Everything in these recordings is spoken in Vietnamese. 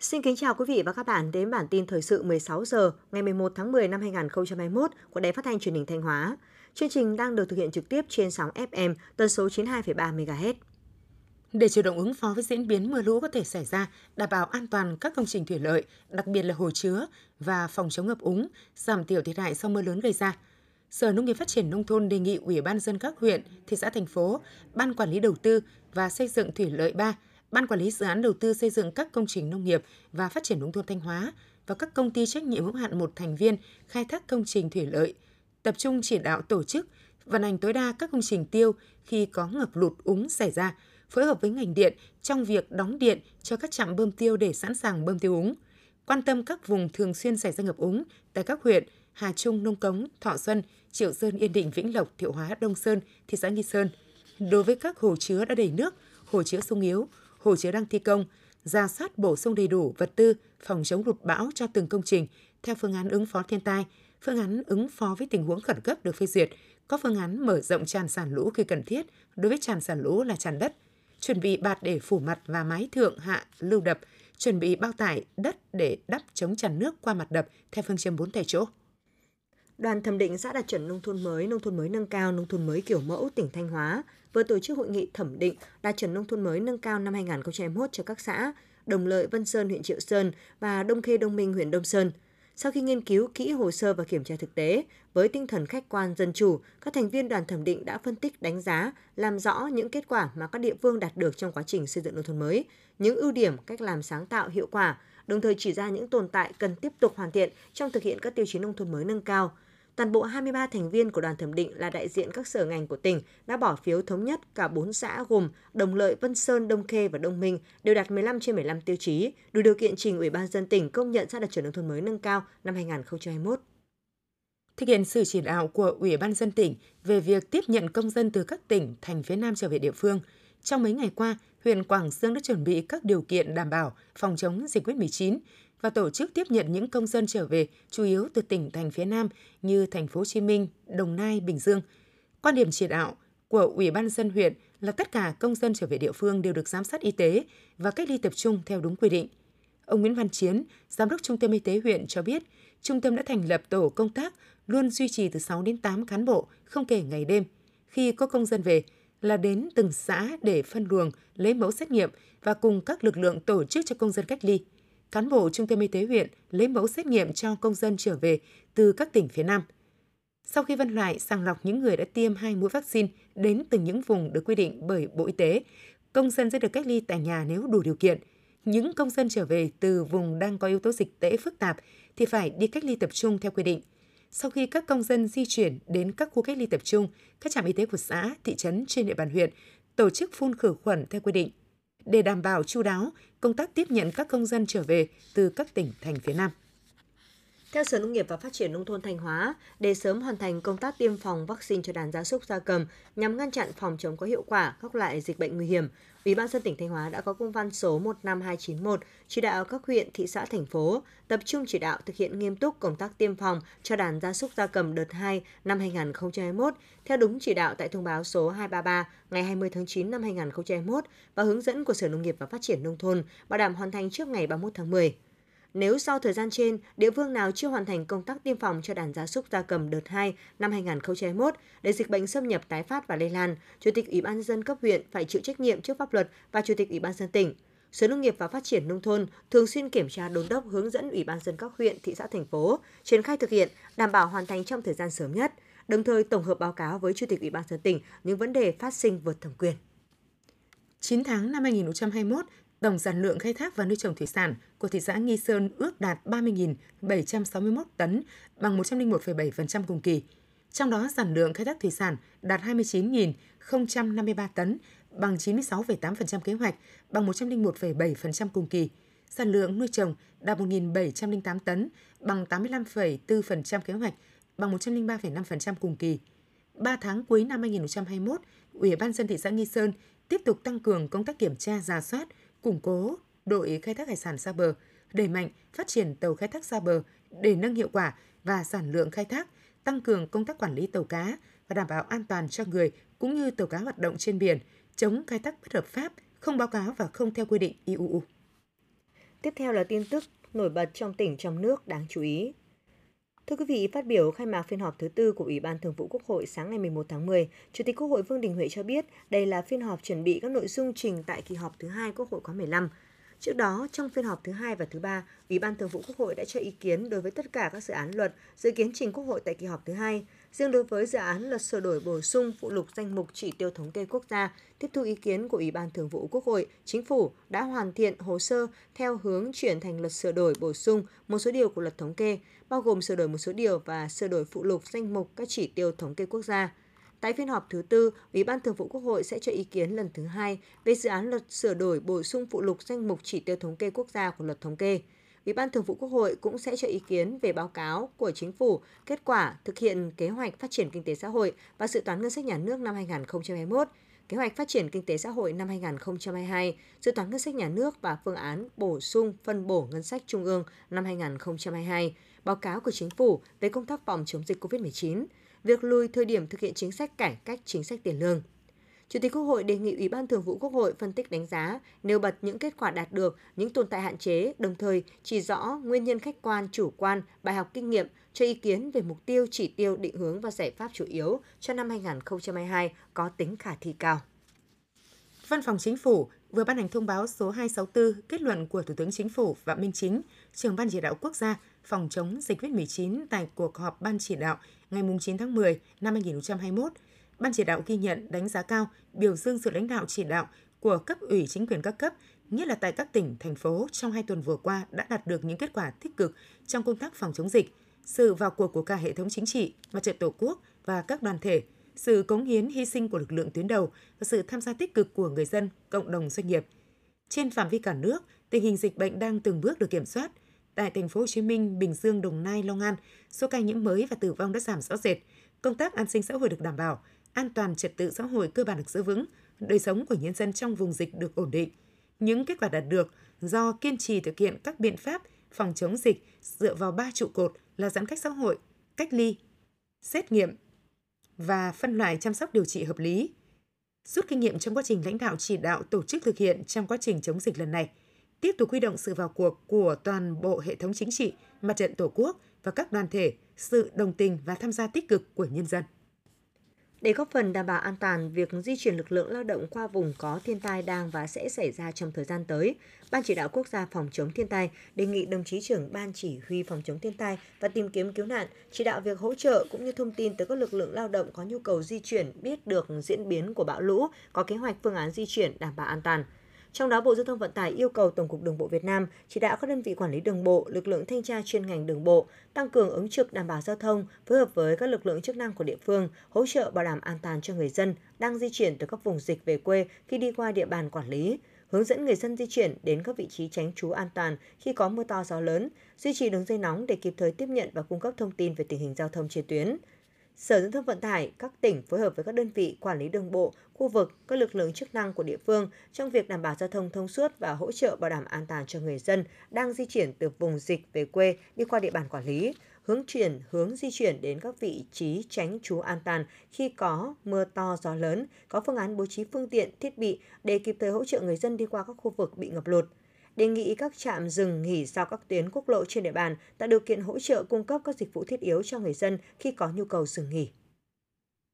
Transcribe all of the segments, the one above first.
Xin kính chào quý vị và các bạn đến bản tin thời sự 16 giờ ngày 11 tháng 10 năm 2021 của Đài Phát thanh Truyền hình Thanh Hóa. Chương trình đang được thực hiện trực tiếp trên sóng FM tần số 92,3 MHz. Để chủ động ứng phó với diễn biến mưa lũ có thể xảy ra, đảm bảo an toàn các công trình thủy lợi, đặc biệt là hồ chứa và phòng chống ngập úng, giảm thiểu thiệt hại do mưa lớn gây ra. Sở Nông nghiệp Phát triển Nông thôn đề nghị Ủy ban dân các huyện, thị xã, thành phố, Ban Quản lý Đầu tư và Xây dựng Thủy lợi 3, Ban Quản lý Dự án Đầu tư xây dựng các công trình nông nghiệp và phát triển nông thôn Thanh Hóa và các công ty trách nhiệm hữu hạn một thành viên khai thác công trình thủy lợi, tập trung chỉ đạo tổ chức, vận hành tối đa các công trình tiêu khi có ngập lụt úng xảy ra, phối hợp với ngành điện trong việc đóng điện cho các trạm bơm tiêu để sẵn sàng bơm tiêu úng, quan tâm các vùng thường xuyên xảy ra ngập úng tại các huyện Hà Trung, Nông Cống, Thọ Xuân, Triệu Sơn, Yên Định, Vĩnh Lộc, Thiệu Hóa, Đông Sơn, thị xã Nghi Sơn. Đối với các hồ chứa đã đầy nước, hồ chứa sung yếu, hồ chứa đang thi công, ra soát bổ sung đầy đủ vật tư phòng chống lụt bão cho từng công trình theo phương án ứng phó thiên tai, phương án ứng phó với tình huống khẩn cấp được phê duyệt, có phương án mở rộng tràn sản lũ khi cần thiết, đối với tràn sản lũ là tràn đất, chuẩn bị bạt để phủ mặt và mái thượng hạ lưu đập, chuẩn bị bao tải đất để đắp chống tràn nước qua mặt đập theo phương châm 4 tại chỗ. Đoàn thẩm định xã đạt chuẩn nông thôn mới, nông thôn mới nâng cao, nông thôn mới kiểu mẫu tỉnh Thanh Hóa vừa tổ chức hội nghị thẩm định đạt chuẩn nông thôn mới nâng cao năm 2021 cho các xã Đồng Lợi, Vân Sơn, huyện Triệu Sơn và Đông Khê, Đông Minh, huyện Đông Sơn. Sau khi nghiên cứu kỹ hồ sơ và kiểm tra thực tế, với tinh thần khách quan dân chủ, các thành viên đoàn thẩm định đã phân tích đánh giá, làm rõ những kết quả mà các địa phương đạt được trong quá trình xây dựng nông thôn mới, những ưu điểm, cách làm sáng tạo hiệu quả, đồng thời chỉ ra những tồn tại cần tiếp tục hoàn thiện trong thực hiện các tiêu chí nông thôn mới nâng cao, toàn bộ 23 thành viên của đoàn thẩm định là đại diện các sở ngành của tỉnh đã bỏ phiếu thống nhất cả 4 xã gồm Đồng Lợi, Vân Sơn, Đông Khê và Đông Minh đều đạt 15 trên 15 tiêu chí, đủ điều kiện trình Ủy ban dân tỉnh công nhận xã đạt chuẩn nông thôn mới nâng cao năm 2021 thực hiện sự chỉ đạo của Ủy ban dân tỉnh về việc tiếp nhận công dân từ các tỉnh thành phía Nam trở về địa phương. Trong mấy ngày qua, huyện Quảng Sương đã chuẩn bị các điều kiện đảm bảo phòng chống dịch COVID-19 và tổ chức tiếp nhận những công dân trở về chủ yếu từ tỉnh thành phía Nam như thành phố Hồ Chí Minh, Đồng Nai, Bình Dương. Quan điểm chỉ đạo của Ủy ban dân huyện là tất cả công dân trở về địa phương đều được giám sát y tế và cách ly tập trung theo đúng quy định. Ông Nguyễn Văn Chiến, Giám đốc Trung tâm Y tế huyện cho biết, trung tâm đã thành lập tổ công tác luôn duy trì từ 6 đến 8 cán bộ, không kể ngày đêm. Khi có công dân về, là đến từng xã để phân luồng, lấy mẫu xét nghiệm và cùng các lực lượng tổ chức cho công dân cách ly cán bộ Trung tâm Y tế huyện lấy mẫu xét nghiệm cho công dân trở về từ các tỉnh phía Nam. Sau khi phân loại sàng lọc những người đã tiêm hai mũi vaccine đến từ những vùng được quy định bởi Bộ Y tế, công dân sẽ được cách ly tại nhà nếu đủ điều kiện. Những công dân trở về từ vùng đang có yếu tố dịch tễ phức tạp thì phải đi cách ly tập trung theo quy định. Sau khi các công dân di chuyển đến các khu cách ly tập trung, các trạm y tế của xã, thị trấn trên địa bàn huyện tổ chức phun khử khuẩn theo quy định để đảm bảo chu đáo công tác tiếp nhận các công dân trở về từ các tỉnh, thành phía Nam. Theo Sở Nông nghiệp và Phát triển Nông thôn Thanh Hóa, để sớm hoàn thành công tác tiêm phòng vaccine cho đàn gia súc gia cầm nhằm ngăn chặn phòng chống có hiệu quả các loại dịch bệnh nguy hiểm, Ủy ban dân tỉnh Thanh Hóa đã có công văn số 15291 chỉ đạo các huyện, thị xã, thành phố tập trung chỉ đạo thực hiện nghiêm túc công tác tiêm phòng cho đàn gia súc gia cầm đợt 2 năm 2021 theo đúng chỉ đạo tại thông báo số 233 ngày 20 tháng 9 năm 2021 và hướng dẫn của Sở Nông nghiệp và Phát triển Nông thôn bảo đảm hoàn thành trước ngày 31 tháng 10. Nếu sau thời gian trên, địa phương nào chưa hoàn thành công tác tiêm phòng cho đàn gia súc gia cầm đợt 2 năm 2021 để dịch bệnh xâm nhập tái phát và lây lan, Chủ tịch Ủy ban dân cấp huyện phải chịu trách nhiệm trước pháp luật và Chủ tịch Ủy ban dân tỉnh. Sở Nông nghiệp và Phát triển Nông thôn thường xuyên kiểm tra đôn đốc hướng dẫn Ủy ban dân các huyện, thị xã, thành phố triển khai thực hiện, đảm bảo hoàn thành trong thời gian sớm nhất, đồng thời tổng hợp báo cáo với Chủ tịch Ủy ban dân tỉnh những vấn đề phát sinh vượt thẩm quyền. 9 tháng năm 2021, Tổng sản lượng khai thác và nuôi trồng thủy sản của thị xã Nghi Sơn ước đạt 30.761 tấn, bằng 101,7% cùng kỳ. Trong đó, sản lượng khai thác thủy sản đạt 29.053 tấn, bằng 96,8% kế hoạch, bằng 101,7% cùng kỳ. Sản lượng nuôi trồng đạt 1.708 tấn, bằng 85,4% kế hoạch, bằng 103,5% cùng kỳ. 3 tháng cuối năm 2021, Ủy ban dân thị xã Nghi Sơn tiếp tục tăng cường công tác kiểm tra, giả soát, củng cố đội khai thác hải sản xa bờ, đẩy mạnh phát triển tàu khai thác xa bờ, để nâng hiệu quả và sản lượng khai thác, tăng cường công tác quản lý tàu cá và đảm bảo an toàn cho người cũng như tàu cá hoạt động trên biển, chống khai thác bất hợp pháp, không báo cáo và không theo quy định IUU. Tiếp theo là tin tức nổi bật trong tỉnh trong nước đáng chú ý. Thưa quý vị, phát biểu khai mạc phiên họp thứ tư của Ủy ban Thường vụ Quốc hội sáng ngày 11 tháng 10, Chủ tịch Quốc hội Vương Đình Huệ cho biết đây là phiên họp chuẩn bị các nội dung trình tại kỳ họp thứ hai Quốc hội khóa 15. Trước đó, trong phiên họp thứ hai và thứ ba, Ủy ban Thường vụ Quốc hội đã cho ý kiến đối với tất cả các dự án luật dự kiến trình Quốc hội tại kỳ họp thứ hai. Riêng đối với dự án luật sửa đổi bổ sung phụ lục danh mục chỉ tiêu thống kê quốc gia, tiếp thu ý kiến của Ủy ban Thường vụ Quốc hội, Chính phủ đã hoàn thiện hồ sơ theo hướng chuyển thành luật sửa đổi bổ sung một số điều của luật thống kê, bao gồm sửa đổi một số điều và sửa đổi phụ lục danh mục các chỉ tiêu thống kê quốc gia. Tại phiên họp thứ tư, Ủy ban Thường vụ Quốc hội sẽ cho ý kiến lần thứ hai về dự án luật sửa đổi bổ sung phụ lục danh mục chỉ tiêu thống kê quốc gia của luật thống kê. Ủy ban Thường vụ Quốc hội cũng sẽ cho ý kiến về báo cáo của Chính phủ kết quả thực hiện kế hoạch phát triển kinh tế xã hội và dự toán ngân sách nhà nước năm 2021, kế hoạch phát triển kinh tế xã hội năm 2022, dự toán ngân sách nhà nước và phương án bổ sung phân bổ ngân sách trung ương năm 2022, báo cáo của Chính phủ về công tác phòng chống dịch COVID-19, việc lùi thời điểm thực hiện chính sách cải cách chính sách tiền lương. Chủ tịch Quốc hội đề nghị Ủy ban Thường vụ Quốc hội phân tích đánh giá, nêu bật những kết quả đạt được, những tồn tại hạn chế, đồng thời chỉ rõ nguyên nhân khách quan, chủ quan, bài học kinh nghiệm, cho ý kiến về mục tiêu, chỉ tiêu, định hướng và giải pháp chủ yếu cho năm 2022 có tính khả thi cao. Văn phòng Chính phủ vừa ban hành thông báo số 264 kết luận của Thủ tướng Chính phủ Phạm Minh Chính, trưởng Ban chỉ đạo quốc gia phòng chống dịch COVID-19 tại cuộc họp Ban chỉ đạo ngày 9 tháng 10 năm 2021. Ban chỉ đạo ghi nhận đánh giá cao, biểu dương sự lãnh đạo chỉ đạo của cấp ủy chính quyền các cấp, nhất là tại các tỉnh, thành phố trong hai tuần vừa qua đã đạt được những kết quả tích cực trong công tác phòng chống dịch. Sự vào cuộc của cả hệ thống chính trị, mặt trận tổ quốc và các đoàn thể, sự cống hiến hy sinh của lực lượng tuyến đầu và sự tham gia tích cực của người dân, cộng đồng doanh nghiệp. Trên phạm vi cả nước, tình hình dịch bệnh đang từng bước được kiểm soát. Tại thành phố Hồ Chí Minh, Bình Dương, Đồng Nai, Long An, số ca nhiễm mới và tử vong đã giảm rõ rệt. Công tác an sinh xã hội được đảm bảo, an toàn trật tự xã hội cơ bản được giữ vững, đời sống của nhân dân trong vùng dịch được ổn định. Những kết quả đạt được do kiên trì thực hiện các biện pháp phòng chống dịch dựa vào ba trụ cột là giãn cách xã hội, cách ly, xét nghiệm và phân loại chăm sóc điều trị hợp lý. Rút kinh nghiệm trong quá trình lãnh đạo chỉ đạo tổ chức thực hiện trong quá trình chống dịch lần này, tiếp tục huy động sự vào cuộc của toàn bộ hệ thống chính trị, mặt trận tổ quốc và các đoàn thể, sự đồng tình và tham gia tích cực của nhân dân. Để góp phần đảm bảo an toàn việc di chuyển lực lượng lao động qua vùng có thiên tai đang và sẽ xảy ra trong thời gian tới, Ban chỉ đạo quốc gia phòng chống thiên tai đề nghị đồng chí trưởng Ban chỉ huy phòng chống thiên tai và tìm kiếm cứu nạn chỉ đạo việc hỗ trợ cũng như thông tin tới các lực lượng lao động có nhu cầu di chuyển biết được diễn biến của bão lũ, có kế hoạch phương án di chuyển đảm bảo an toàn. Trong đó, Bộ Giao thông Vận tải yêu cầu Tổng cục Đường bộ Việt Nam chỉ đạo các đơn vị quản lý đường bộ, lực lượng thanh tra chuyên ngành đường bộ tăng cường ứng trực đảm bảo giao thông, phối hợp với các lực lượng chức năng của địa phương, hỗ trợ bảo đảm an toàn cho người dân đang di chuyển từ các vùng dịch về quê khi đi qua địa bàn quản lý, hướng dẫn người dân di chuyển đến các vị trí tránh trú an toàn khi có mưa to gió lớn, duy trì đường dây nóng để kịp thời tiếp nhận và cung cấp thông tin về tình hình giao thông trên tuyến. Sở Giao thông Vận tải các tỉnh phối hợp với các đơn vị quản lý đường bộ, khu vực, các lực lượng chức năng của địa phương trong việc đảm bảo giao thông thông suốt và hỗ trợ bảo đảm an toàn cho người dân đang di chuyển từ vùng dịch về quê đi qua địa bàn quản lý, hướng chuyển hướng di chuyển đến các vị trí tránh trú an toàn khi có mưa to gió lớn, có phương án bố trí phương tiện, thiết bị để kịp thời hỗ trợ người dân đi qua các khu vực bị ngập lụt đề nghị các trạm dừng nghỉ sau các tuyến quốc lộ trên địa bàn tạo điều kiện hỗ trợ cung cấp các dịch vụ thiết yếu cho người dân khi có nhu cầu dừng nghỉ.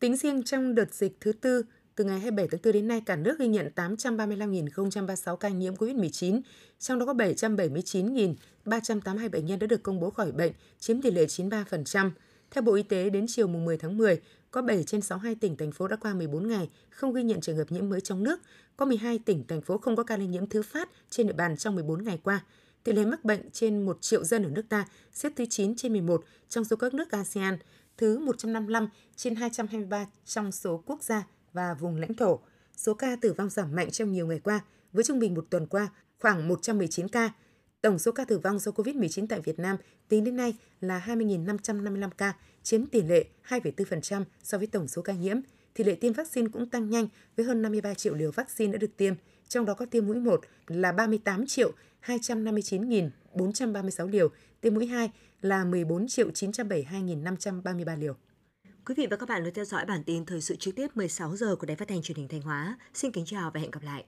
Tính riêng trong đợt dịch thứ tư, từ ngày 27 tháng 4 đến nay, cả nước ghi nhận 835.036 ca nhiễm COVID-19, trong đó có 779.382 bệnh nhân đã được công bố khỏi bệnh, chiếm tỷ lệ 93%. Theo Bộ Y tế, đến chiều 10 tháng 10, có 7 trên 62 tỉnh, thành phố đã qua 14 ngày không ghi nhận trường hợp nhiễm mới trong nước. Có 12 tỉnh, thành phố không có ca lây nhiễm thứ phát trên địa bàn trong 14 ngày qua. Tỷ lệ mắc bệnh trên 1 triệu dân ở nước ta xếp thứ 9 trên 11 trong số các nước ASEAN, thứ 155 trên 223 trong số quốc gia và vùng lãnh thổ. Số ca tử vong giảm mạnh trong nhiều ngày qua, với trung bình một tuần qua khoảng 119 ca. Tổng số ca tử vong do COVID-19 tại Việt Nam tính đến nay là 20.555 ca, chiếm tỷ lệ 2,4% so với tổng số ca nhiễm. Tỷ lệ tiêm vaccine cũng tăng nhanh với hơn 53 triệu liều vaccine đã được tiêm, trong đó có tiêm mũi 1 là 38 triệu 259.436 liều, tiêm mũi 2 là 14 triệu 972.533 liều. Quý vị và các bạn luôn theo dõi bản tin thời sự trực tiếp 16 giờ của Đài Phát thanh Truyền hình Thanh Hóa. Xin kính chào và hẹn gặp lại.